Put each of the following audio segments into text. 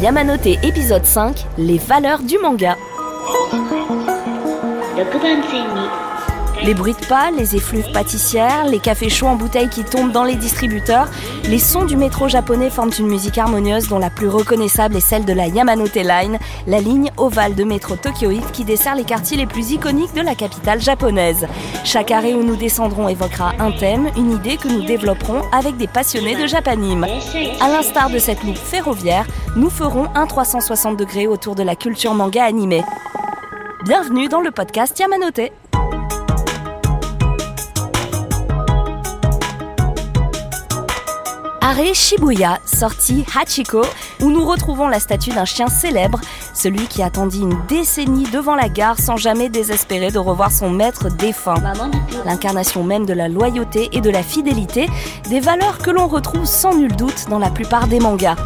Yamanote épisode 5, les valeurs du manga. Les bruits de pas, les effluves pâtissières, les cafés chauds en bouteille qui tombent dans les distributeurs, les sons du métro japonais forment une musique harmonieuse dont la plus reconnaissable est celle de la Yamanote Line, la ligne ovale de métro tokyoïde qui dessert les quartiers les plus iconiques de la capitale japonaise. Chaque arrêt où nous descendrons évoquera un thème, une idée que nous développerons avec des passionnés de japanime. À l'instar de cette loupe ferroviaire, nous ferons un 360 degrés autour de la culture manga animée. Bienvenue dans le podcast Yamanote. Arrêt Shibuya, sortie Hachiko, où nous retrouvons la statue d'un chien célèbre, celui qui attendit une décennie devant la gare sans jamais désespérer de revoir son maître défunt. L'incarnation même de la loyauté et de la fidélité, des valeurs que l'on retrouve sans nul doute dans la plupart des mangas.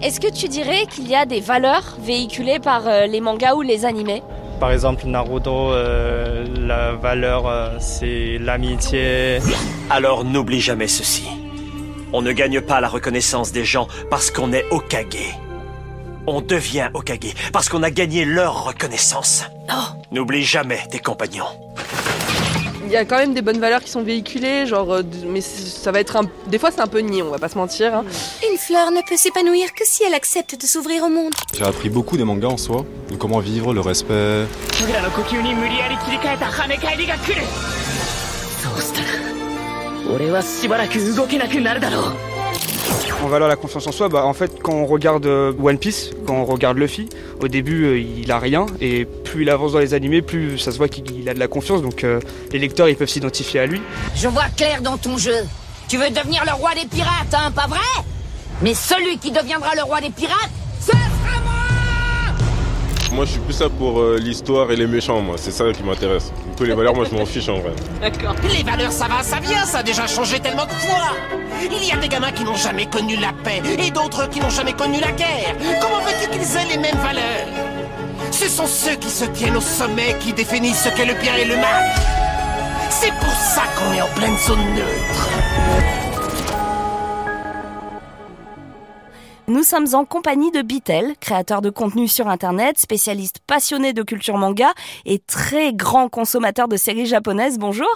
Est-ce que tu dirais qu'il y a des valeurs véhiculées par euh, les mangas ou les animés? Par exemple, Naruto, euh, la valeur, euh, c'est l'amitié. Alors n'oublie jamais ceci. On ne gagne pas la reconnaissance des gens parce qu'on est Okage. On devient Okage parce qu'on a gagné leur reconnaissance. N'oublie jamais tes compagnons. Il y a quand même des bonnes valeurs qui sont véhiculées, genre, euh, mais ça va être un. Des fois, c'est un peu niais, on va pas se mentir. hein. Une fleur ne peut s'épanouir que si elle accepte de s'ouvrir au monde. J'ai appris beaucoup des mangas en soi, de comment vivre, le respect. En valeur la confiance en soi, bah en fait quand on regarde euh, One Piece, quand on regarde Luffy, au début euh, il a rien et plus il avance dans les animés, plus ça se voit qu'il il a de la confiance, donc euh, les lecteurs ils peuvent s'identifier à lui. Je vois clair dans ton jeu. Tu veux devenir le roi des pirates, hein, pas vrai? Mais celui qui deviendra le roi des pirates, Moi, je suis plus ça pour euh, l'histoire et les méchants, moi. C'est ça qui m'intéresse. Un peu les valeurs, moi, je m'en fiche en vrai. Les valeurs, ça va, ça vient, ça a déjà changé tellement de fois. Il y a des gamins qui n'ont jamais connu la paix et d'autres qui n'ont jamais connu la guerre. Comment veux-tu qu'ils aient les mêmes valeurs? Ce sont ceux qui se tiennent au sommet qui définissent ce qu'est le bien et le mal. C'est pour ça qu'on est en pleine zone neutre. Nous sommes en compagnie de Bitel, créateur de contenu sur Internet, spécialiste passionné de culture manga et très grand consommateur de séries japonaises. Bonjour.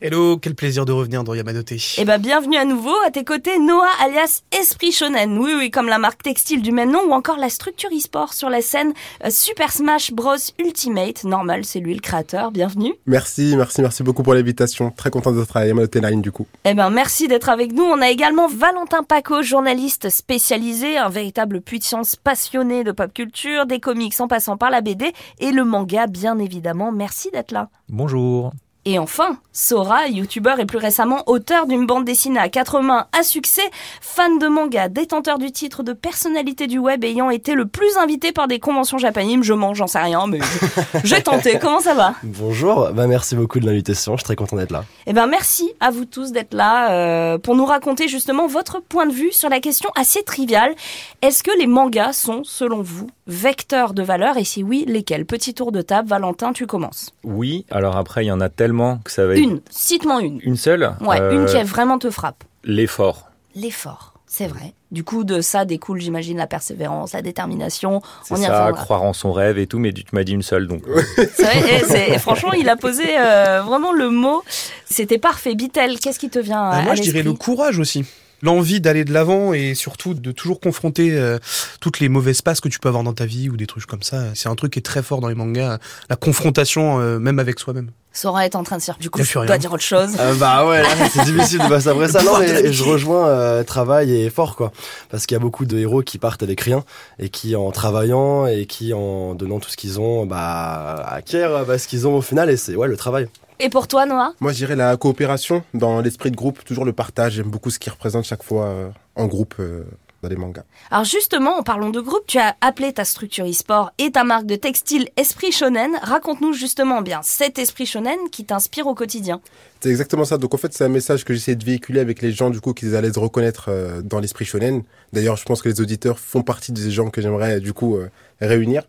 Hello, quel plaisir de revenir dans Yamanote. Eh ben, bienvenue à nouveau. À tes côtés, Noah alias Esprit Shonen. Oui, oui, comme la marque textile du même nom ou encore la structure e-sport sur la scène euh, Super Smash Bros Ultimate. Normal, c'est lui le créateur. Bienvenue. Merci, merci, merci beaucoup pour l'invitation. Très content d'être à Yamanote Line du coup. Eh ben, merci d'être avec nous. On a également Valentin Paco, journaliste spécialisé, un véritable science passionné de pop culture, des comics en passant par la BD et le manga, bien évidemment. Merci d'être là. Bonjour. Et enfin, Sora, youtubeur et plus récemment auteur d'une bande dessinée à quatre mains à succès, fan de manga, détenteur du titre de personnalité du web ayant été le plus invité par des conventions japanimes, je mange, j'en sais rien, mais j'ai tenté. Comment ça va? Bonjour, bah merci beaucoup de l'invitation, je suis très content d'être là. Eh ben merci à vous tous d'être là euh, pour nous raconter justement votre point de vue sur la question assez triviale. Est-ce que les mangas sont, selon vous, vecteurs de valeur et si oui, lesquels? Petit tour de table, Valentin, tu commences. Oui, alors après, il y en a tellement que ça va être... Une, cite-moi une. Une seule Ouais, Euh, une qui vraiment te frappe. L'effort. L'effort, c'est vrai. Du coup, de ça découle, j'imagine, la persévérance, la détermination. C'est On y ça, reviendra. croire en son rêve et tout, mais tu m'as dit une seule, donc... C'est vrai, et c'est- et franchement, il a posé euh, vraiment le mot. C'était parfait. Bitel, qu'est-ce qui te vient à, Euh, moi, à je dirais le courage aussi. L'envie d'aller de l'avant et surtout de toujours confronter euh, toutes les mauvaises passes que tu peux avoir dans ta vie ou des trucs comme ça. C'est un truc qui est très fort dans les mangas, la confrontation euh, même avec soi-même. Sora est en train de dire. Du coup, je dois dire autre chose. Euh, bah ouais, là, c'est difficile de passer après ça. Non, mais je rejoins euh, travail et effort, quoi. Parce qu'il y a beaucoup de héros qui partent avec rien et qui, en travaillant et qui, en donnant tout ce qu'ils ont, bah, acquièrent bah, ce qu'ils ont au final et c'est, ouais, le travail. Et pour toi, Noah? Moi je dirais la coopération dans l'esprit de groupe, toujours le partage. J'aime beaucoup ce qui représente chaque fois euh, en groupe euh, dans les mangas. Alors justement, en parlant de groupe, tu as appelé ta structure e-sport et ta marque de textile Esprit Shonen. Raconte-nous justement bien cet Esprit Shonen qui t'inspire au quotidien. C'est exactement ça. Donc en fait, c'est un message que j'essaie de véhiculer avec les gens, du coup, qu'ils allaient se reconnaître euh, dans l'esprit shonen. D'ailleurs, je pense que les auditeurs font partie des gens que j'aimerais, du coup, réunir.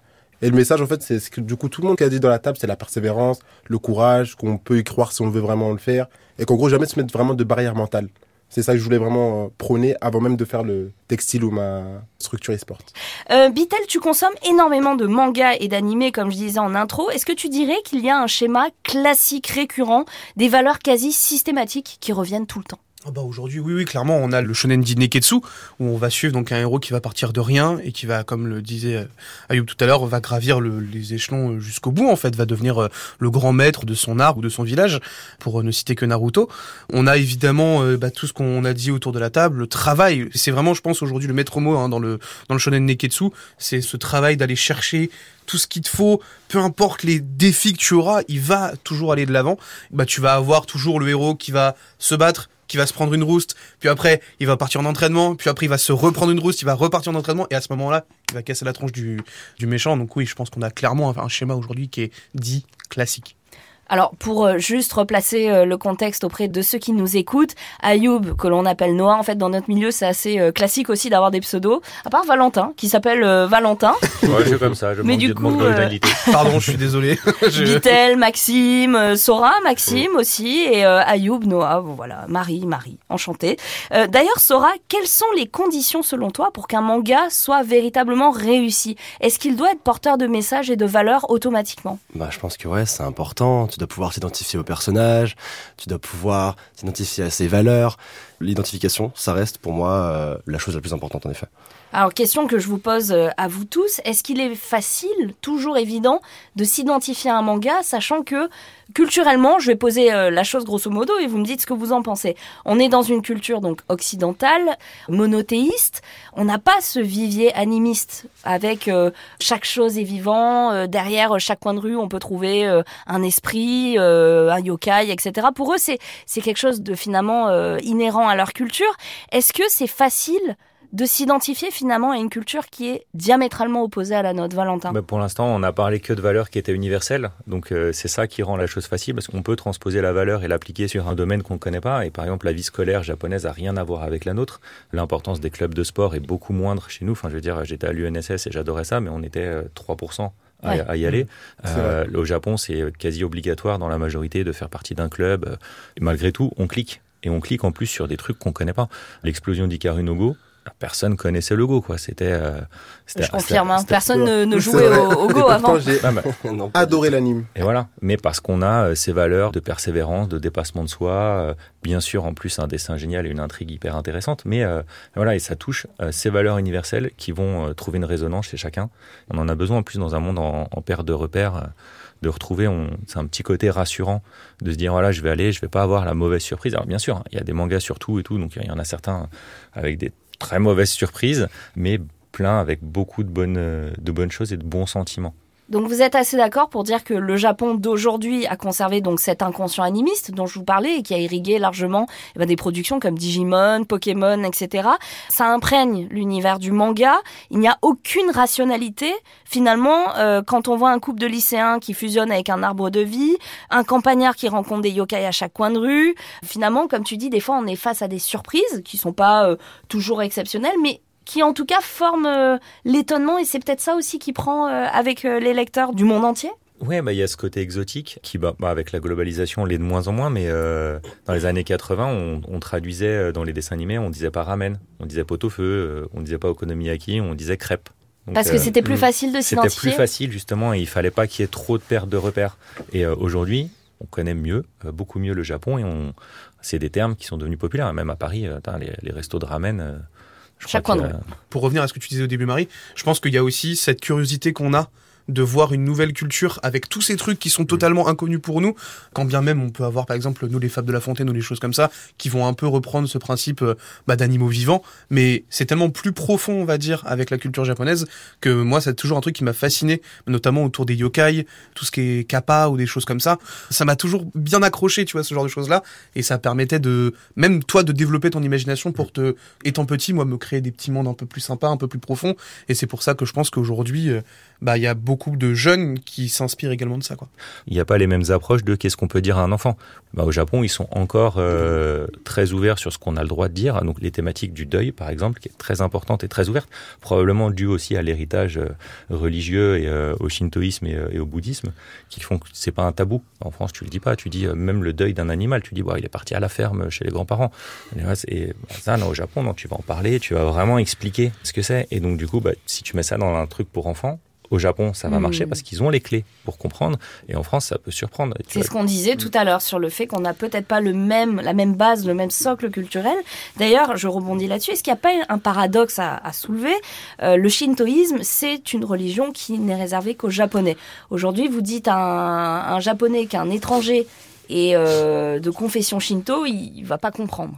Et le message, en fait, c'est ce que, du coup, tout le monde qui a dit dans la table, c'est la persévérance, le courage, qu'on peut y croire si on veut vraiment le faire, et qu'en gros, jamais se mettre vraiment de barrière mentale. C'est ça que je voulais vraiment euh, prôner avant même de faire le textile ou ma structure e-sport. Euh, Bitel, tu consommes énormément de mangas et d'animés, comme je disais en intro. Est-ce que tu dirais qu'il y a un schéma classique récurrent, des valeurs quasi systématiques qui reviennent tout le temps? Ah bah aujourd'hui, oui, oui, clairement, on a le shonen dit Neketsu, où on va suivre donc un héros qui va partir de rien et qui va, comme le disait euh, Ayoub tout à l'heure, va gravir le- les échelons euh, jusqu'au bout, en fait, va devenir euh, le grand maître de son art ou de son village, pour ne citer que Naruto. On a évidemment bah, tout ce qu'on a dit autour de la table, le travail. C'est vraiment, je pense, aujourd'hui le maître mot hein, dans le dans le shonen Neketsu, c'est ce travail d'aller chercher tout ce qu'il te faut, peu importe les défis que tu auras, il va toujours aller de l'avant. Bah, tu vas avoir toujours le héros qui va se battre, qui va se prendre une rouste, puis après, il va partir en entraînement, puis après, il va se reprendre une rouste, il va repartir en entraînement, et à ce moment-là, il va casser la tronche du, du méchant. Donc oui, je pense qu'on a clairement un, un schéma aujourd'hui qui est dit classique. Alors, pour euh, juste replacer euh, le contexte auprès de ceux qui nous écoutent, Ayoub, que l'on appelle Noah, en fait, dans notre milieu, c'est assez euh, classique aussi d'avoir des pseudos, à part Valentin, qui s'appelle euh, Valentin. Ouais, je comme ça, je Mais manque, du coup, euh. Pardon, je suis désolé. Je- Vitel, Maxime, Sora, Maxime aussi, et euh, Ayoub, Noah, bon, voilà, Marie, Marie, enchanté. Euh, D'ailleurs, Sora, quelles sont les conditions selon toi pour qu'un manga soit véritablement réussi? Est-ce qu'il doit être porteur de messages et de valeurs automatiquement? Bah, je pense que ouais, c'est important. Tu dois pouvoir t'identifier au personnage, tu dois pouvoir t'identifier à ses valeurs. L'identification, ça reste pour moi euh, la chose la plus importante en effet. Alors, question que je vous pose euh, à vous tous, est-ce qu'il est facile, toujours évident, de s'identifier à un manga, sachant que culturellement, je vais poser euh, la chose grosso modo et vous me dites ce que vous en pensez. On est dans une culture donc occidentale, monothéiste, on n'a pas ce vivier animiste avec euh, chaque chose est vivant, derrière chaque coin de rue on peut trouver un esprit, un yokai, etc. Pour eux, c'est c'est quelque chose de finalement inhérent à leur culture. Est-ce que c'est facile de s'identifier finalement à une culture qui est diamétralement opposée à la nôtre, Valentin. Bah, pour l'instant, on n'a parlé que de valeurs qui étaient universelles. Donc, euh, c'est ça qui rend la chose facile parce qu'on peut transposer la valeur et l'appliquer sur un domaine qu'on ne connaît pas. Et par exemple, la vie scolaire japonaise a rien à voir avec la nôtre. L'importance des clubs de sport est beaucoup moindre chez nous. Enfin, je veux dire, j'étais à l'UNSS et j'adorais ça, mais on était euh, 3% à, Ouais. à y aller. Euh, au Japon, c'est quasi obligatoire dans la majorité de faire partie d'un club. Euh, Et malgré tout, on clique. Et on clique en plus sur des trucs qu'on connaît pas. L'explosion d'Ikaru no Go, personne connaissait le Go, quoi. C'était. euh, c'était- Je confirme, hein, personne ne, jouait au, Go pourtant, avant. j'ai Ah bah. adoré l'anime. Et voilà. Mais parce qu'on a euh, ces valeurs de persévérance, de dépassement de soi, euh, bien sûr en plus un dessin génial et une intrigue hyper intéressante, mais euh, voilà, et ça touche euh, ces valeurs universelles qui vont euh, trouver une résonance chez chacun. On en a besoin en plus dans un monde en, en perte de repères, euh, de retrouver, on- c'est un petit côté rassurant de se dire voilà, je vais aller, je vais pas avoir la mauvaise surprise. Alors bien sûr, hein, il y a des mangas sur tout et tout, donc il y en a certains avec des très mauvaises surprises, mais plein avec beaucoup de bonnes, de bonnes choses et de bons sentiments. Donc vous êtes assez d'accord pour dire que le Japon d'aujourd'hui a conservé donc cet inconscient animiste dont je vous parlais et qui a irrigué largement eh ben, des productions comme Digimon, Pokémon, etc. Ça imprègne l'univers du manga. Il n'y a aucune rationalité finalement euh, quand on voit un couple de lycéens qui fusionne avec un arbre de vie, un campagnard qui rencontre des yokai à chaque coin de rue. Finalement, comme tu dis, des fois on est face à des surprises qui sont pas euh, toujours exceptionnelles, mais qui en tout cas forment euh, l'étonnement et c'est peut-être ça aussi qui prend euh, avec euh, les lecteurs du monde entier. Ouais, bah il y a ce côté exotique qui, bah, bah, avec la globalisation, l'est de moins en moins. Mais dans les années 80, on, on traduisait dans les dessins animés, on disait pas ramen, on disait pot-au-feu, euh, on disait pas okonomiyaki, on disait crêpe. Donc, Parce que c'était plus mm, facile de C'était s'identifier. plus facile justement, et il fallait pas qu'il y ait trop de pertes de repères. Et aujourd'hui, on connaît mieux, beaucoup mieux le Japon, et on, c'est des termes qui sont devenus populaires. Même à Paris, les, les restos de ramen. Je Chaque crois coin qu'il de y a- Pour revenir à ce que tu disais au début, Marie, je pense qu'il y a aussi cette curiosité qu'on a de voir une nouvelle culture avec tous ces trucs qui sont totalement inconnus pour nous, quand bien même on peut avoir par exemple nous les fables de la fontaine ou les choses comme ça qui vont un peu reprendre ce principe euh, bah, d'animaux vivants, mais c'est tellement plus profond on va dire avec la culture japonaise que moi c'est toujours un truc qui m'a fasciné, notamment autour des yokai, tout ce qui est kappa ou des choses comme ça. Ça m'a toujours bien accroché, tu vois, ce genre de choses là, et ça permettait de même toi de développer ton imagination pour te, étant petit, moi me créer des petits mondes un peu plus sympas, un peu plus profonds, et c'est pour ça que je pense qu'aujourd'hui, euh, bah il y a beaucoup beaucoup de jeunes qui s'inspirent également de ça. Il n'y a pas les mêmes approches de qu'est-ce qu'on peut dire à un enfant. Bah, au Japon, ils sont encore euh, très ouverts sur ce qu'on a le droit de dire. Donc les thématiques du deuil, par exemple, qui est très importante et très ouverte, probablement due aussi à l'héritage euh, religieux et euh, au shintoïsme et, et, au bouddhisme, qui font que c'est pas un tabou. En France, tu le dis pas. Tu dis même le deuil d'un animal. Tu dis, bah, il est parti à la ferme chez les grands-parents. Et bah, ça, non, au Japon, non, tu vas en parler, tu vas vraiment expliquer ce que c'est. Et donc du coup, bah, si tu mets ça dans un truc pour enfants, au Japon, ça va marcher parce qu'ils ont les clés pour comprendre. Et en France, ça peut surprendre. C'est ce qu'on disait tout à l'heure sur le fait qu'on n'a peut-être pas le même, la même base, le même socle culturel. D'ailleurs, je rebondis là-dessus. Est-ce qu'il n'y a pas un paradoxe à, à soulever? Euh, Le shintoïsme, c'est une religion qui n'est réservée qu'aux Japonais. Aujourd'hui, vous dites à un, un Japonais qu'un étranger est euh, de confession shinto, il ne va pas comprendre.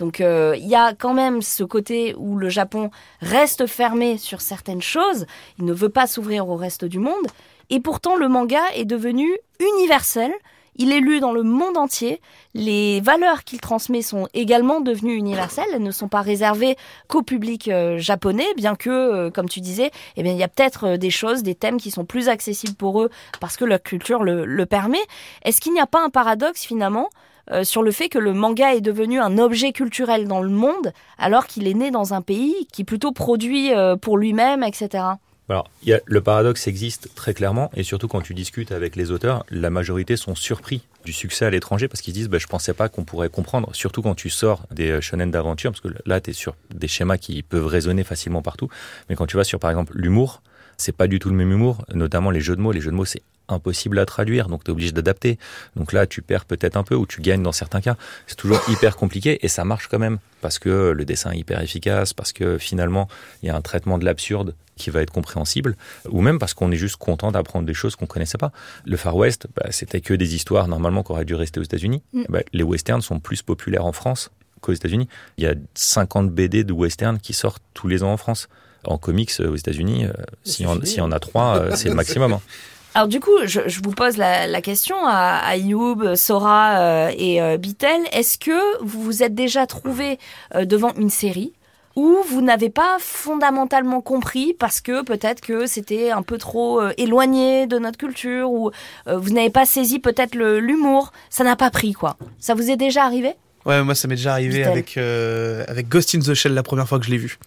Donc euh, il y a quand même ce côté où le Japon reste fermé sur certaines choses, il ne veut pas s'ouvrir au reste du monde, et pourtant le manga est devenu universel, il est lu dans le monde entier, les valeurs qu'il transmet sont également devenues universelles, elles ne sont pas réservées qu'au public euh, japonais, bien que, euh, comme tu disais, eh il y a peut-être des choses, des thèmes qui sont plus accessibles pour eux parce que leur culture le permet. Est-ce qu'il n'y a pas un paradoxe finalement euh, sur le fait que le manga est devenu un objet culturel dans le monde, alors qu'il est né dans un pays qui plutôt produit euh, pour lui-même, etc. Alors, le paradoxe existe très clairement, et surtout quand tu discutes avec les auteurs, la majorité sont surpris du succès à l'étranger parce qu'ils disent bah, je pensais pas qu'on pourrait comprendre, surtout quand tu sors des euh, shonen d'aventure, parce que là tu es sur des schémas qui peuvent résonner facilement partout, mais quand tu vas sur par exemple l'humour, c'est pas du tout le même humour, notamment les jeux de mots. Les jeux de mots, c'est impossible à traduire, donc tu es obligé d'adapter. Donc là, tu perds peut-être un peu ou tu gagnes dans certains cas. C'est toujours hyper compliqué et ça marche quand même parce que le dessin est hyper efficace, parce que finalement, il y a un traitement de l'absurde qui va être compréhensible, ou même parce qu'on est juste content d'apprendre des choses qu'on connaissait pas. Le Far West, bah, c'était que des histoires normalement qui auraient dû rester aux États-Unis. Mm. Bah, les westerns sont plus populaires en France qu'aux États-Unis. Il y a 50 BD de western qui sortent tous les ans en France. En comics aux États-Unis, euh, s'il y, y, en a trois, euh, c'est le maximum. Hein. Alors du coup, je, je vous pose la, la, question à, à Youb, Sora euh, et euh, Bitel. Est-ce que vous vous êtes déjà trouvé euh, devant une série où vous n'avez pas fondamentalement compris parce que peut-être que c'était un peu trop éloigné de notre culture ou vous n'avez pas saisi peut-être l'humour, ça n'a pas pris quoi. Ça vous est déjà arrivé? Ouais, moi ça m'est déjà arrivé avec avec Ghost in the Shell la première fois que je l'ai vu.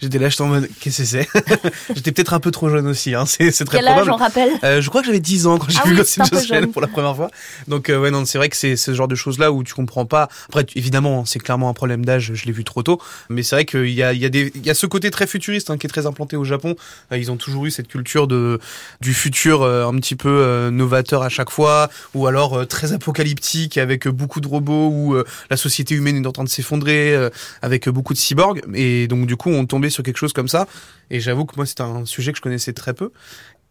J'étais là, j'étais en mode, qu'est-ce que c'est J'étais peut-être un peu trop jeune aussi, hein. c'est, c'est très Quel probable. âge, on rappelle euh, Je crois que j'avais 10 ans quand j'ai ah vu oui, Ghost in the Shell pour la première fois. Donc euh, ouais, non, c'est vrai que c'est ce genre de choses-là où tu comprends pas. Après, tu, évidemment, c'est clairement un problème d'âge, je l'ai vu trop tôt. Mais c'est vrai qu'il y a, il y, a des, il y a ce côté très futuriste hein, qui est très implanté au Japon. Euh, ils ont toujours eu cette culture de du futur euh, un petit peu euh, novateur à chaque fois, ou alors euh, très apocalyptique avec beaucoup de robots où la société humaine est en train de s'effondrer, avec beaucoup de cyborgs. Et donc du coup, on sur quelque chose comme ça. Et j'avoue que moi, c'est un sujet que je connaissais très peu.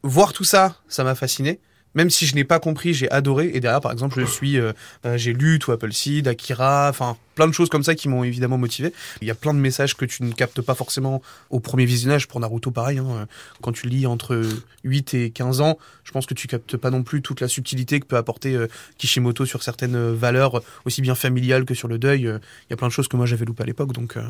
Voir tout ça, ça m'a fasciné. Même si je n'ai pas compris, j'ai adoré. Et derrière, par exemple, je suis, euh, j'ai lu tout Apple Seed, Akira, enfin plein de choses comme ça qui m'ont évidemment motivé. Il y a plein de messages que tu ne captes pas forcément au premier visionnage. Pour Naruto, pareil. Hein. Quand tu lis entre 8 et 15 ans, je pense que tu captes pas non plus toute la subtilité que peut apporter euh, Kishimoto sur certaines valeurs, aussi bien familiales que sur le deuil. Il y a plein de choses que moi j'avais loupé à l'époque. Donc, euh...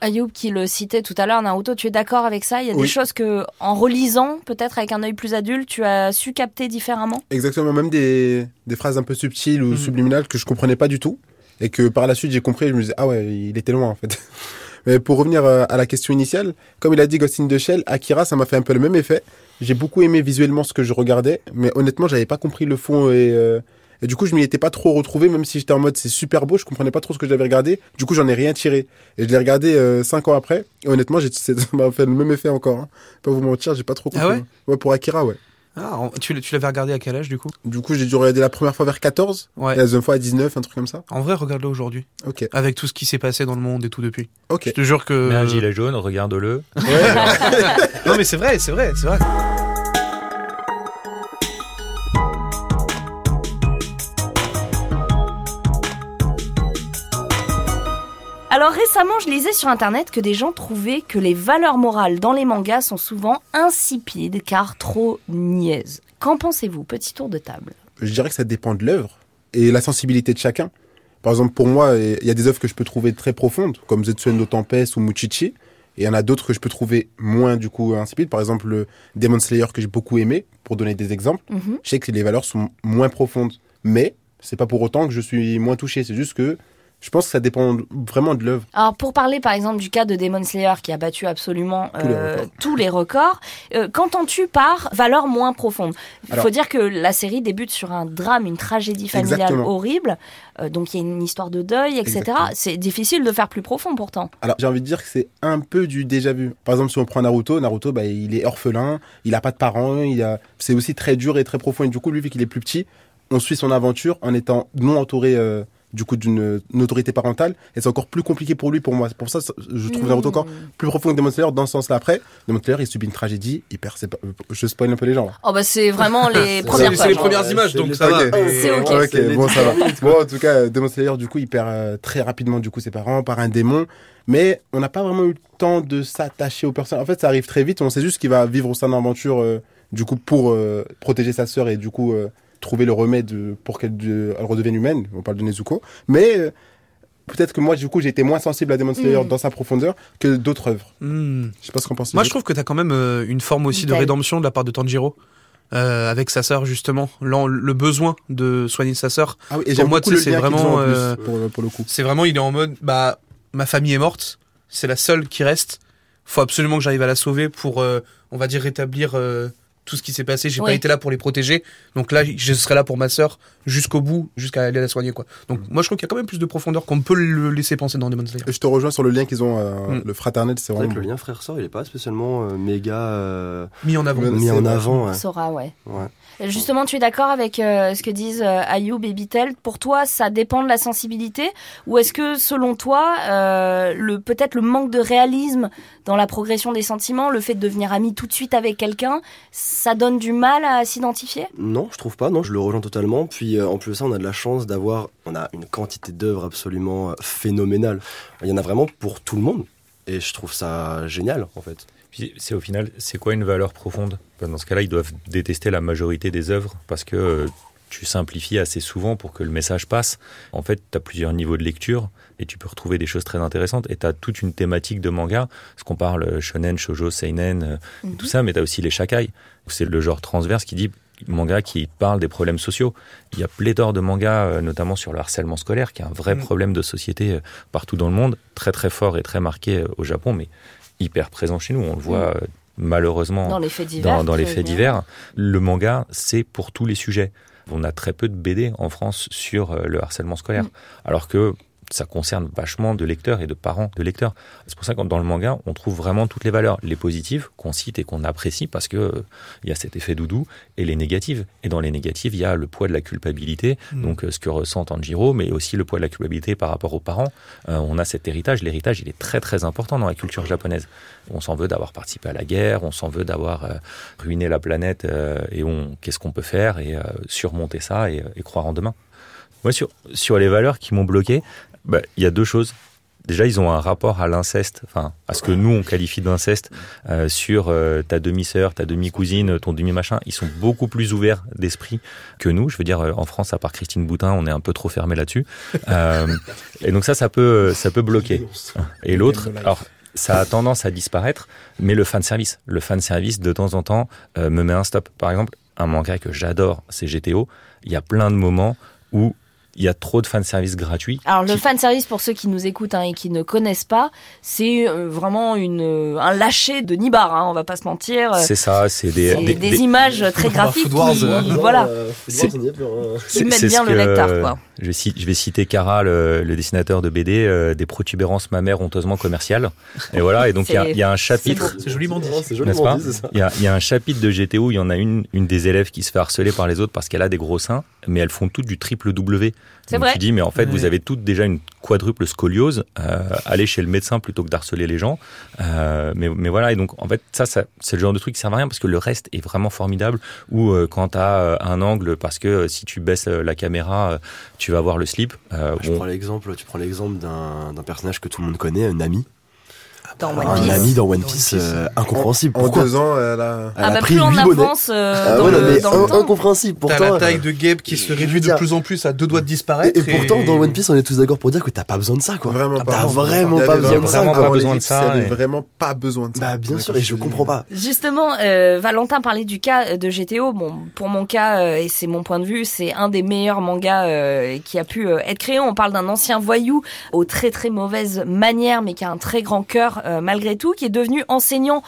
Ayoub qui le citait tout à l'heure, Naruto, tu es d'accord avec ça? Il y a Oui. des choses que, en relisant, peut-être avec un œil plus adulte, tu as su capter différemment? Exactement, même des, des phrases un peu subtiles ou subliminales que je comprenais pas du tout. Et que par la suite j'ai compris, je me disais, ah ouais, il était loin en fait. Mais pour revenir euh, à la question initiale, comme il a dit Ghost in the Shell, Akira, ça m'a fait un peu le même effet. J'ai beaucoup aimé visuellement ce que je regardais, mais honnêtement, j'avais pas compris le fond et, euh, et du coup, je m'y étais pas trop retrouvé, même si j'étais en mode c'est super beau, je comprenais pas trop ce que j'avais regardé. Du coup, j'en ai rien tiré. Et je l'ai regardé euh, cinq ans après. Et honnêtement, j'ai, ça m'a fait le même effet encore. Hein. Pas vous mentir, j'ai pas trop compris. Ah ouais Ouais, pour Akira, ouais. Ah, tu, tu l'avais regardé à quel âge du coup? Du coup, j'ai dû regarder la première fois vers 14. Ouais. Et la deuxième fois à 19, un truc comme ça. En vrai, regarde-le aujourd'hui. Ok. Avec tout ce qui s'est passé dans le monde et tout depuis. Ok. Je te jure que. Mets un gilet jaune, regarde-le. non mais c'est vrai, c'est vrai, c'est vrai. Alors récemment, je lisais sur internet que des gens trouvaient que les valeurs morales dans les mangas sont souvent insipides car trop niaises. Qu'en pensez-vous? Petit tour de table. Je dirais que ça dépend de l'œuvre et la sensibilité de chacun. Par exemple, pour moi, il y a des œuvres que je peux trouver très profondes, comme Zetsuendo Tempest ou Muchichi. Et il y en a d'autres que je peux trouver moins du coup insipides. Par exemple, le Demon Slayer que j'ai beaucoup aimé, pour donner des exemples. Mhm. Je sais que les valeurs sont moins profondes, mais c'est pas pour autant que je suis moins touché. C'est juste que je pense que ça dépend vraiment de l'œuvre. Alors pour parler par exemple du cas de Demon Slayer qui a battu absolument Tous les euh, records. tous les records, euh, qu'entends-tu par valeur moins profonde? Il faut dire que la série débute sur un drame, une tragédie familiale Exactement. horrible, euh, donc il y a une histoire de deuil, etc. C'est difficile de faire plus profond pourtant. Alors j'ai envie de dire que c'est un peu du déjà vu. Par exemple, si on prend Naruto, Naruto, bah, il est orphelin, il a pas de parents, il a... c'est aussi très dur et très profond. Et du coup, lui, vu qu'il est plus petit, on suit son aventure en étant non entouré euh, du coup d'une une autorité parentale. Et c'est encore plus compliqué pour lui, pour moi. C'est pour ça que je trouve Mm. Naruto encore plus profond que Demon Slayer dans ce sens-là. Après, Demon Slayer, il subit une tragédie, il perd ses... Je spoil un peu les gens. là. Oh bah c'est vraiment les premières c'est les premières images, donc ça va. C'est ok. Bon, ça va. Bon, en tout cas, Demon Slayer, du coup, il perd euh, très rapidement, du coup, ses parents par un démon. Mais on n'a pas vraiment eu le temps de s'attacher aux personnes. En fait, ça arrive très vite. On sait juste qu'il va vivre son aventure, euh, du coup, pour euh, protéger sa sœur et, du coup, euh, trouver le remède euh, pour qu'elle de- elle redevienne humaine. On parle de Nezuko. Mais euh, peut-être que moi, du coup, j'ai été moins sensible à Demon Slayer Mm. dans sa profondeur que d'autres œuvres. Hmm. Je sais pas ce qu'on pense. Moi, je trouve que tu as quand même euh, une forme aussi de rédemption de la part de Tanjiro. euh, avec sa sœur justement, le besoin de soigner sa sœur. Ah oui, et Pour moi, c'est vraiment, euh, pour, pour le coup. C'est vraiment, il est en mode, bah, ma famille est morte, c'est la seule qui reste. Faut absolument que j'arrive à la sauver pour, euh, on va dire, rétablir euh, tout ce qui s'est passé. J'ai Oui. pas été là pour les protéger, donc là, je serai là pour ma sœur jusqu'au bout, jusqu'à aller la soigner, quoi. Donc, moi, je trouve qu'il y a quand même plus de profondeur qu'on peut le laisser penser dans Demon Slayer. Et Je te rejoins sur le lien qu'ils ont, euh, Mm. le fraternel, c'est vrai vraiment. que le lien frère-sœur, il est pas spécialement euh, méga euh, Mis en avant. Mis en vrai. avant. ouais. Sora, ouais. Ouais. Justement, tu es d'accord avec euh, ce que disent euh, Ayoub et Bitel? Pour toi, ça dépend de la sensibilité? Ou est-ce que, selon toi, euh, le peut-être le manque de réalisme dans la progression des sentiments, le fait de devenir ami tout de suite avec quelqu'un, ça donne du mal à s'identifier? Non, je trouve pas. Non, je le rejoins totalement. Puis euh, en plus de ça, on a de la chance d'avoir, on a une quantité d'œuvres absolument euh, phénoménale. Il y en a vraiment pour tout le monde. Et je trouve ça génial, en fait. Puis c'est au final, c'est quoi une valeur profonde? Dans ce cas-là, ils doivent détester la majorité des œuvres parce que euh, tu simplifies assez souvent pour que le message passe. En fait, tu as plusieurs niveaux de lecture et tu peux retrouver des choses très intéressantes. Et tu as toute une thématique de manga, parce qu'on parle euh, shonen, shoujo, seinen, euh, et Mhm. tout ça, mais tu as aussi les shakai. C'est le genre transverse qui dit manga qui parle des problèmes sociaux. Il y a pléthore de mangas, euh, notamment sur le harcèlement scolaire, qui est un vrai Mhm. problème de société partout dans le monde, très très fort et très marqué au Japon, mais hyper présent chez nous. On le voit euh, malheureusement Dans les faits divers. dans, dans les faits divers. Le manga, c'est pour tous les sujets. On a très peu de BD en France sur euh, le harcèlement scolaire, Mm. alors que ça concerne vachement de lecteurs et de parents de lecteurs. C'est pour ça que dans le manga, on trouve vraiment toutes les valeurs, les positives qu'on cite et qu'on apprécie parce que euh, il y a cet effet doudou, et les négatives. Et dans les négatives, il y a le poids de la culpabilité, Mm. donc euh, ce que ressent Tanjiro, mais aussi le poids de la culpabilité par rapport aux parents. Euh, on a cet héritage. L'héritage, il est très très important dans la culture japonaise. On s'en veut d'avoir participé à la guerre, on s'en veut d'avoir euh, ruiné la planète, euh, et on qu'est-ce qu'on peut faire et euh, surmonter ça et, euh, et croire en demain. Moi, sur, sur les valeurs qui m'ont bloqué, bah, il y a deux choses. Déjà, ils ont un rapport à l'inceste, enfin à ce que nous on qualifie d'inceste euh, sur euh, ta demi-sœur, ta demi-cousine, ton demi-machin. Ils sont beaucoup plus ouverts d'esprit que nous. Je veux dire, euh, en France, à part Christine Boutin, on est un peu trop fermé là-dessus. Euh, et donc ça, ça peut, ça peut bloquer. Et l'autre, alors ça a tendance à disparaître, mais le fan service, le fan service de temps en temps euh, me met un stop. Par exemple, un manga que j'adore, c'est GTO. Il y a plein de moments où il y a trop de fan service gratuits. Alors le qui- fan service pour ceux qui nous écoutent hein, et qui ne connaissent pas, c'est euh, vraiment une euh, un lâcher de Nibar, hein, on va pas se mentir. C'est ça, c'est des, des- des, des- images très graphiques qui, euh, voilà, C'est- mettent bien ce le euh, quoi. Je vais, ci- je vais citer Cara, le, le dessinateur de BD, euh, des protubérances mammaires honteusement commerciales. Et voilà, et donc il y a- y, un chapitre, C'est joliment dit. C'est n'est-ce pas Il y y a un chapitre de GTO, il y en a une, une des élèves qui se fait harceler par les autres parce qu'elle a des gros seins, mais elles font toutes du triple W. C'est vrai. tu dis, mais en fait, vous avez toutes déjà une quadruple scoliose, euh, allez chez le médecin plutôt que d'harceler les gens. Euh, mais, mais voilà, et donc en fait, ça, ça c'est le genre de truc qui sert à rien parce que le reste est vraiment formidable. Ou euh, quand tu as un angle, parce que euh, si tu baisses la caméra, euh, tu vas voir le slip. euh, Je bon, prends l'exemple, tu prends l'exemple d'un d'un personnage que tout le monde connaît, Nami. Dans One Un Piece. ami dans One Piece, euh, incompréhensible. En Pourquoi deux ans, elle a... Elle Ah a bah pris plus on avance euh, Ah ouais, le, mais temps. incompréhensible. T'as Pourtant, la taille de Gabe qui se réduit de plus en plus à deux doigts de et, disparaître. et pourtant, dans One Piece, on est tous d'accord pour dire que t'as pas besoin de ça, quoi. Vraiment pas. T'as vraiment pas besoin de ça. vraiment pas besoin de ça, vraiment pas besoin de ça. Bah, bien sûr, et je comprends pas. Justement, euh, Valentin parlait du cas de GTO. Bon, pour mon cas, euh, et c'est mon point de vue, c'est un des meilleurs mangas euh, qui a pu euh, être créé. On parle d'un ancien voyou aux très très mauvaises manières, mais qui a un très grand cœur euh, malgré tout, qui est devenu enseignant.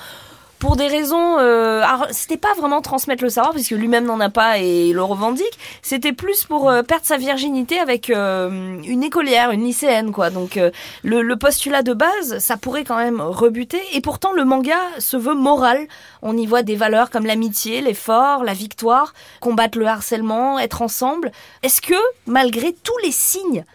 Pour des raisons, euh, c'était pas vraiment transmettre le savoir puisque lui-même n'en a pas et le revendique. C'était plus pour euh, perdre sa virginité avec euh, une écolière, une lycéenne, quoi. Donc le, le postulat de base, ça pourrait quand même rebuter. Et pourtant, le manga se veut moral. On y voit des valeurs comme l'amitié, l'effort, la victoire, combattre le harcèlement, être ensemble. Est-ce que, malgré tous les signes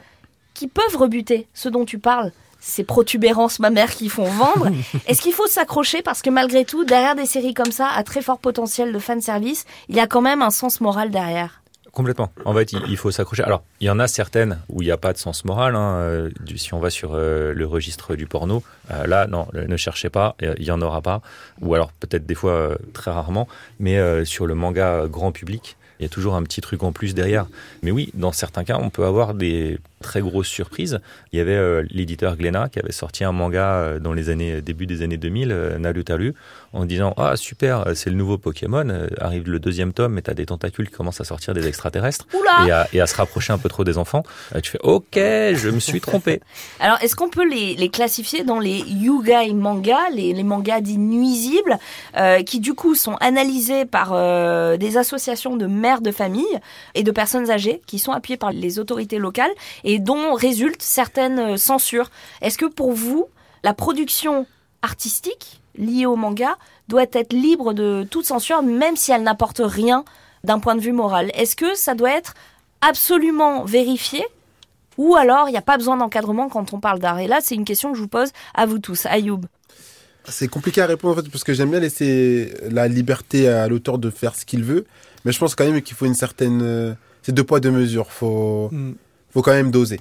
qui peuvent rebuter ce dont tu parles, ces protubérances mammaires qui font vendre, est-ce qu'il faut s'accrocher parce que malgré tout, derrière des séries comme ça, à très fort potentiel de fanservice, il y a quand même un sens moral derrière Complètement. En fait, il, faut s'accrocher. Alors, il y en a certaines où il n'y a pas de sens moral. hein, euh, si on va sur euh, le registre du porno, euh, là, non, ne cherchez pas, il y en aura pas. Ou alors peut-être des fois euh, très rarement. Mais sur le manga grand public, il y a toujours un petit truc en plus derrière. Mais oui, dans certains cas, on peut avoir des très grosses surprises. Il y avait euh, l'éditeur Glénat qui avait sorti un manga euh, dans les années début des années 2000, euh, Narutaru, en disant ah super, euh, c'est le nouveau Pokémon. arrive le deuxième tome, et t'as des tentacules qui commencent à sortir des extraterrestres et à, et à se rapprocher un peu trop des enfants. Tu fais ok, je me suis trompé. Alors, est-ce qu'on peut les, les classifier dans les yugai manga, les, les mangas dits nuisibles, qui du coup sont analysés par des associations de mères de famille et de personnes âgées qui sont appuyées par les autorités locales et dont résultent certaines euh, censures Est-ce que pour vous, la production artistique liée au manga doit être libre de toute censure, même si elle n'apporte rien d'un point de vue moral? Est-ce que ça doit être absolument vérifié ou alors, il n'y a pas besoin d'encadrement quand on parle d'art? Et là, c'est une question que je vous pose à vous tous. Ayoub. C'est compliqué à répondre en fait parce que j'aime bien laisser la liberté à l'auteur de faire ce qu'il veut, mais je pense quand même qu'il faut une certaine, euh, c'est deux poids deux mesures. Faut, Mm. Faut quand même doser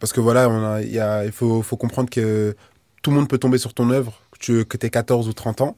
parce que voilà, on a, il y a, il faut, faut comprendre que tout le monde peut tomber sur ton œuvre, que tu que aies 14 ou 30 ans.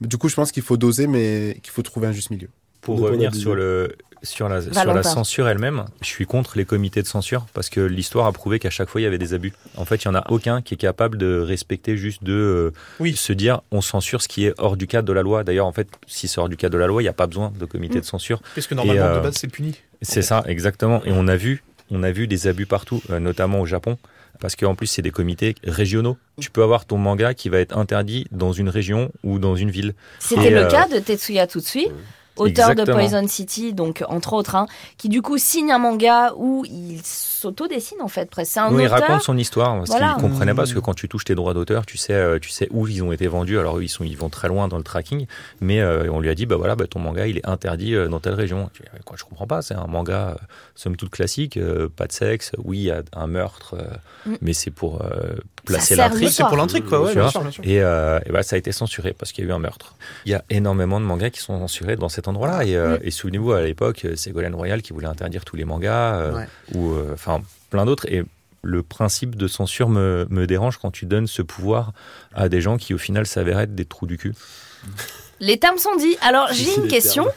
Mais du coup, je pense qu'il faut doser, mais qu'il faut trouver un juste milieu. Pour De revenir sur dit le sur la sur Valentin. la censure elle-même, je suis contre les comités de censure parce que l'histoire a prouvé qu'à chaque fois il y avait des abus. En fait, il y en a aucun qui est capable de respecter juste de euh, Oui. se dire on censure ce qui est hors du cadre de la loi. D'ailleurs, en fait, si c'est hors du cadre de la loi, il n'y a pas besoin de comité Mm. de censure. Parce que normalement, Et, euh, de base, c'est puni. C'est ça, exactement. Et on a vu, on a vu des abus partout, euh, notamment au Japon, parce qu'en plus c'est des comités régionaux. Tu peux avoir ton manga qui va être interdit dans une région ou dans une ville. C'était le euh, cas de Tetsuya Tutsui, auteur Exactement. de Poison City, donc entre autres, hein, qui du coup signe un manga où il s'auto-dessine en fait. presque. Un Oui, il auteur. raconte son histoire, parce Voilà. qu'il comprenait pas, parce que quand tu touches tes droits d'auteur, tu sais, euh, tu sais où ils ont été vendus. Alors ils sont, ils vont très loin dans le tracking, mais euh, on lui a dit, bah voilà, bah, ton manga, il est interdit euh, dans telle région. Tu dis, quoi, je comprends pas, c'est un manga, euh, somme toute classique, euh, pas de sexe, oui, il y a un meurtre, euh, Mm. mais c'est pour euh, placer l'intrigue. C'est pour l'intrigue, quoi. Ouais, bien sûr, bien sûr. Et, euh, et bah, ça a été censuré parce qu'il y a eu un meurtre. Il y a énormément de mangas qui sont censurés dans cet endroit-là. Et, euh, et souvenez-vous, à l'époque, euh, Ségolène Royal qui voulait interdire tous les mangas, euh, Ouais. ou euh, enfin plein d'autres. Et le principe de censure me, me dérange quand tu donnes ce pouvoir à des gens qui, au final, s'avèrent être des trous du cul. Les termes sont dits. Alors j'ai une question. termes.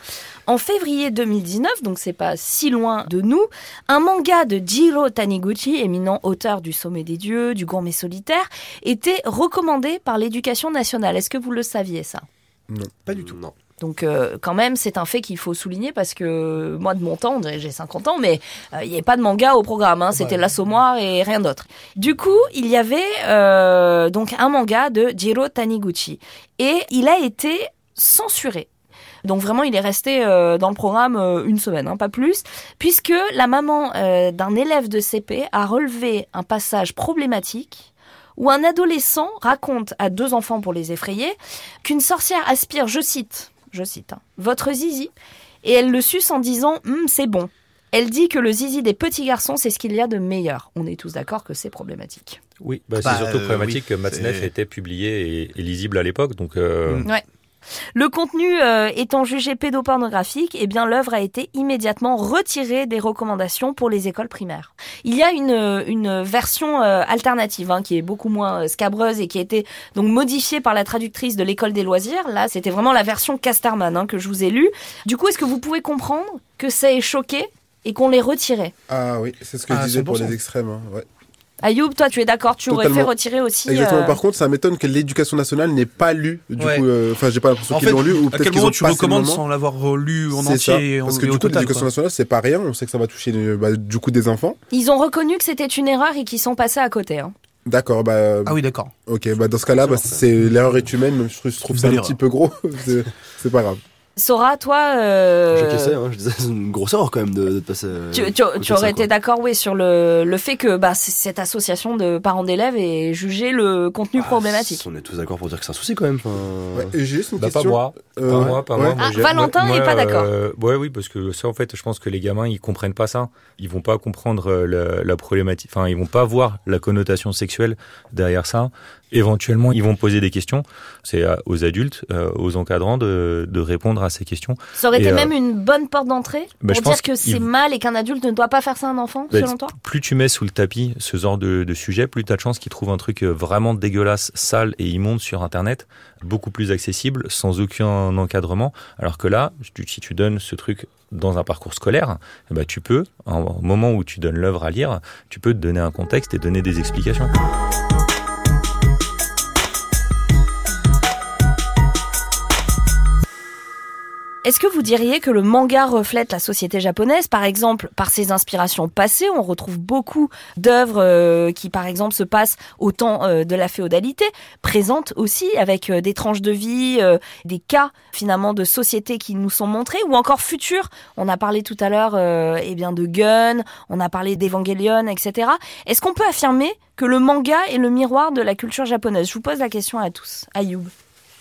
En février 2019, donc c'est pas si loin de nous, un manga de Jiro Taniguchi, éminent auteur du Sommet des Dieux, du Gourmet Solitaire, était recommandé par l'éducation nationale. Est-ce que vous le saviez ça? Non. Pas du tout. Non. Donc euh, quand même, c'est un fait qu'il faut souligner parce que moi de mon temps, j'ai 50 ans, mais euh, il n'y avait pas de manga au programme, hein, c'était Ouais. l'assommoir et rien d'autre. Du coup, il y avait euh, donc un manga de Jiro Taniguchi et il a été censuré. Donc vraiment, il est resté euh, dans le programme euh, une semaine, hein, pas plus, puisque la maman euh, d'un élève de CP a relevé un passage problématique où un adolescent raconte à deux enfants pour les effrayer qu'une sorcière aspire, je cite, je cite, hein, votre zizi, et elle le suce en disant Hum, c'est bon. Elle dit que le zizi des petits garçons, c'est ce qu'il y a de meilleur. On est tous d'accord que c'est problématique. Oui, bah, Bah, c'est surtout euh, problématique oui, que Matzneff était publié et, et lisible à l'époque. Donc, euh. Ouais. Le contenu euh, étant jugé pédopornographique, eh bien l'œuvre a été immédiatement retirée des recommandations pour les écoles primaires. Il y a une, euh, une version euh, alternative hein, qui est beaucoup moins euh, scabreuse et qui a été donc modifiée par la traductrice de l'école des loisirs. Là, c'était vraiment la version Casterman hein, que je vous ai lue. Du coup, est-ce que vous pouvez comprendre que ça ait choqué et qu'on l'ait retiré Ah oui, c'est ce que Ah, je disais pour 100%. les extrêmes. hein, ouais. Ayoub, toi, tu es d'accord Tu aurais fait retirer aussi Exactement. euh, Par contre, ça m'étonne que l'éducation nationale n'ait pas lu. Du Ouais. coup, euh, enfin, j'ai pas l'impression qu'ils l'ont lu. Ou à peut-être quel qu'ils moment ont tu recommandes moment. sans l'avoir lu en C'est ça. entier et en- Parce que et du coup, l'éducation nationale, c'est pas rien. On sait que ça va toucher, euh, bah, du coup, des enfants. Ils ont reconnu que c'était une erreur et qu'ils sont passés à côté. hein. D'accord, bah. Ah oui, d'accord. Ok, bah dans ce cas-là, bah, c'est l'erreur est humaine. Même je je trouve ça un petit peu gros. c'est pas grave. Sora, toi, euh, Je sais, hein, je disais, c'est une grosse erreur quand même de, de passer. euh, tu, tu- tu aurais ça, été d'accord, oui, sur le, le fait que bah, cette association de parents d'élèves ait jugé le contenu problématique. On est tous d'accord pour dire que c'est un souci quand même. enfin, Ouais, et j'ai juste une Bah, pas question. moi. Euh, pas ouais. moi, pas Ouais. moi. Moi, Ah, Valentin moi, est pas d'accord. euh, ouais, oui, parce que ça, en fait, je pense que les gamins, ils comprennent pas ça. Ils vont pas comprendre euh, la, la problématique. Enfin, ils vont pas voir la connotation sexuelle derrière ça. Éventuellement, ils vont poser des questions. C'est aux adultes, euh, aux encadrants de, de répondre à ces questions. Ça aurait Et, été euh, même une bonne porte d'entrée bah, je pour pense dire que c'est mal et qu'un adulte ne doit pas faire ça à un enfant, Bah, selon toi? Plus tu mets sous le tapis ce genre de, de sujet, plus tu as de chances qu'ils trouvent un truc vraiment dégueulasse, sale et immonde sur Internet, beaucoup plus accessible, sans aucun encadrement. Alors que là, si tu donnes ce truc dans un parcours scolaire, eh ben, tu peux, au moment où tu donnes l'œuvre à lire, tu peux te donner un contexte et donner des explications. Est-ce que vous diriez que le manga reflète la société japonaise? Par exemple, par ses inspirations passées, on retrouve beaucoup d'œuvres euh, qui, par exemple, se passent au temps euh, de la féodalité, présentes aussi avec euh, des tranches de vie, des cas finalement de société qui nous sont montrés, ou encore futurs. On a parlé tout à l'heure eh bien de Gun, on a parlé d'Evangelion, etc. Est-ce qu'on peut affirmer que le manga est le miroir de la culture japonaise? Je vous pose la question à tous. Ayoub.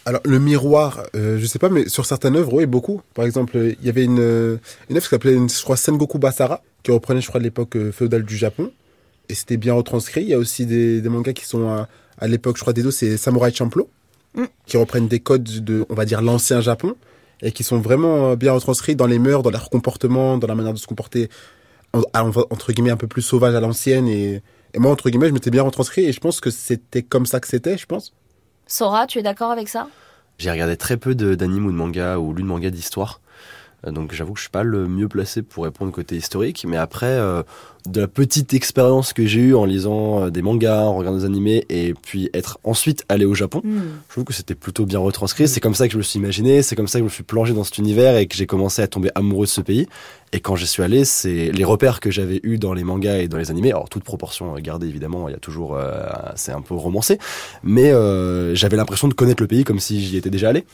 Alors, le miroir, euh, je sais pas, mais sur certaines œuvres, oui, beaucoup. Par exemple, euh, il y avait une, une œuvre qui s'appelait, je crois, Sengoku Basara, qui reprenait, je crois, l'époque euh, féodale du Japon. Et c'était bien retranscrit. Il y a aussi des, des mangas qui sont à, à l'époque, je crois, des deux, c'est Samurai Champloo, Mm. qui reprennent des codes de, on va dire, l'ancien Japon, et qui sont vraiment euh, bien retranscrits dans les mœurs, dans leur comportement, dans la manière de se comporter, en- entre guillemets, un peu plus sauvage à l'ancienne. Et, et moi, entre guillemets, je m'étais bien retranscrit, et je pense que c'était comme ça que c'était, je pense. Sora, tu es d'accord avec ça? J'ai regardé très peu d'animes ou de mangas ou lu de mangas d'histoire. Euh, Donc j'avoue que je suis pas le mieux placé pour répondre côté historique, mais après euh, de la petite expérience que j'ai eue en lisant euh, des mangas, en regardant des animés et puis être ensuite allé au Japon, Hmm. je trouve que c'était plutôt bien retranscrit. C'est comme ça que je me suis imaginé, c'est comme ça que je me suis plongé dans cet univers et que j'ai commencé à tomber amoureux de ce pays. Et quand j'y suis allé, c'est les repères que j'avais eus dans les mangas et dans les animés. Alors toute proportion gardée évidemment, il y a toujours, euh, c'est un peu romancé, mais euh, j'avais l'impression de connaître le pays comme si j'y étais déjà allé.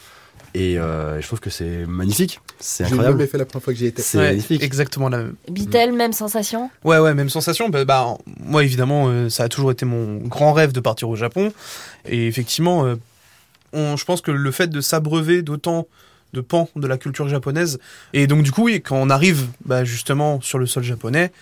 Et euh, je trouve que c'est magnifique, c'est J'ai incroyable. même fait la première fois que j'y étais. C'est Ouais, magnifique. Exactement la même. Bitel, même sensation? Ouais, ouais, même sensation. Bah, bah, moi, évidemment, euh, ça a toujours été mon grand rêve de partir au Japon. Et effectivement, euh, on, je pense que le fait de s'abreuver d'autant de pans de la culture japonaise, et donc du coup, quand on arrive bah, justement sur le sol japonais,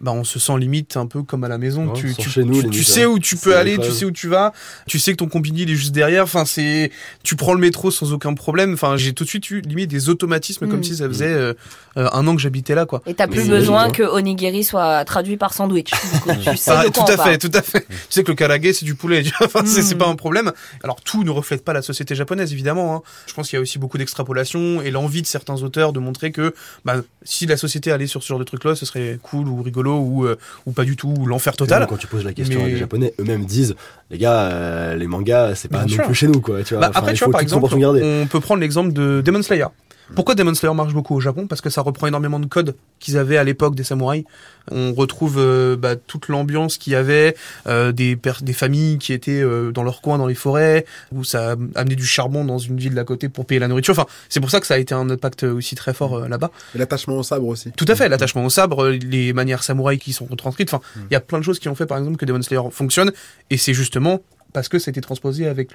bah, on se sent limite un peu comme à la maison. Ouais, tu, chez nous, sais où tu peux aller, tu sais où tu vas, tu sais que ton combini il est juste derrière. Enfin, c'est, tu prends le métro sans aucun problème. Enfin, j'ai tout de suite eu limite des automatismes comme Mm. si ça faisait euh, euh, un an que j'habitais là, quoi. Et t'as plus Mais- besoin que onigiri soit traduit par sandwich. Tu sais Ah, tout à fait, tout à fait. Tu sais que le karage c'est du poulet, enfin, c'est Mm. c'est pas un problème. Alors tout ne reflète pas la société japonaise évidemment. hein. Je pense qu'il y a aussi beaucoup d'extrapolation et l'envie de certains auteurs de montrer que bah, si la société allait sur ce genre de truc-là, ce serait cool ou rigolo ou euh, ou pas du tout ou l'enfer total. même Quand tu poses la question Mais- à des japonais, eux-mêmes disent, les gars, euh, les mangas, c'est pas non plus chez nous, quoi. Tu vois, Bah, Enfin, après, tu vois, par toute exemple, on peut prendre l'exemple de Demon Slayer. Pourquoi Demon Slayer marche beaucoup au Japon? Parce que ça reprend énormément de codes qu'ils avaient à l'époque des samouraïs. On retrouve euh, bah, toute l'ambiance qu'il y avait, euh, des, des familles qui étaient euh, dans leur coin, dans les forêts, où ça a amené du charbon dans une ville d'à côté pour payer la nourriture. Enfin, c'est pour ça que ça a été un impact aussi très fort euh, là-bas. Et l'attachement au sabre aussi. Tout à fait, l'attachement au sabre, les manières samouraïs qui sont retranscrites. Enfin, Mm. il y a plein de choses qui ont fait, par exemple, que Demon Slayer fonctionne. Et c'est justement parce que ça a été transposé avec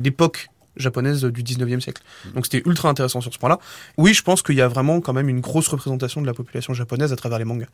l'époque japonaise du 19e siècle. Donc c'était ultra intéressant sur ce point-là. Oui, je pense qu'il y a vraiment quand même une grosse représentation de la population japonaise à travers les mangas.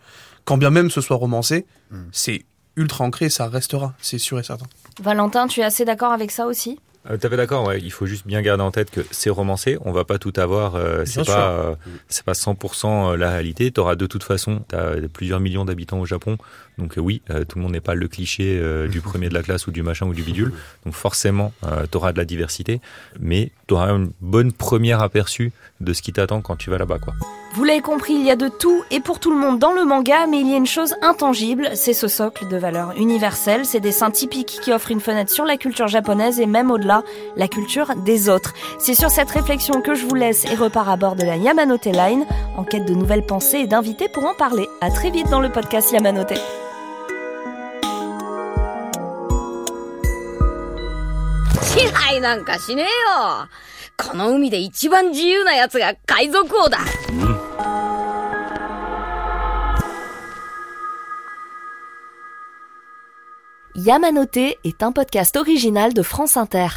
Quand bien même ce soit romancé, Mm. c'est ultra ancré et ça restera, c'est sûr et certain. Valentin, tu es assez d'accord avec ça aussi? Euh, T'as fait d'accord, ouais. Il faut juste bien garder en tête que c'est romancé. On va pas tout avoir. euh, c'est Bien sûr. pas, euh, c'est pas 100% la réalité. T'auras de toute façon, t'as plusieurs millions d'habitants au Japon. Donc euh, oui, euh, tout le monde n'est pas le cliché euh, du premier de la classe ou du machin ou du bidule. Donc forcément, euh, t'auras de la diversité, mais t'auras une bonne première aperçu de ce qui t'attend quand tu vas là-bas, quoi. Vous l'avez compris, il y a de tout et pour tout le monde dans le manga, mais il y a une chose intangible, c'est ce socle de valeurs universelles, ces dessins typiques qui offrent une fenêtre sur la culture japonaise et même au-delà, la culture des autres. C'est sur cette réflexion que je vous laisse et repars à bord de la Yamanote Line, en quête de nouvelles pensées et d'invités pour en parler. À très vite dans le podcast Yamanote. Yamanote est un podcast original de France Inter.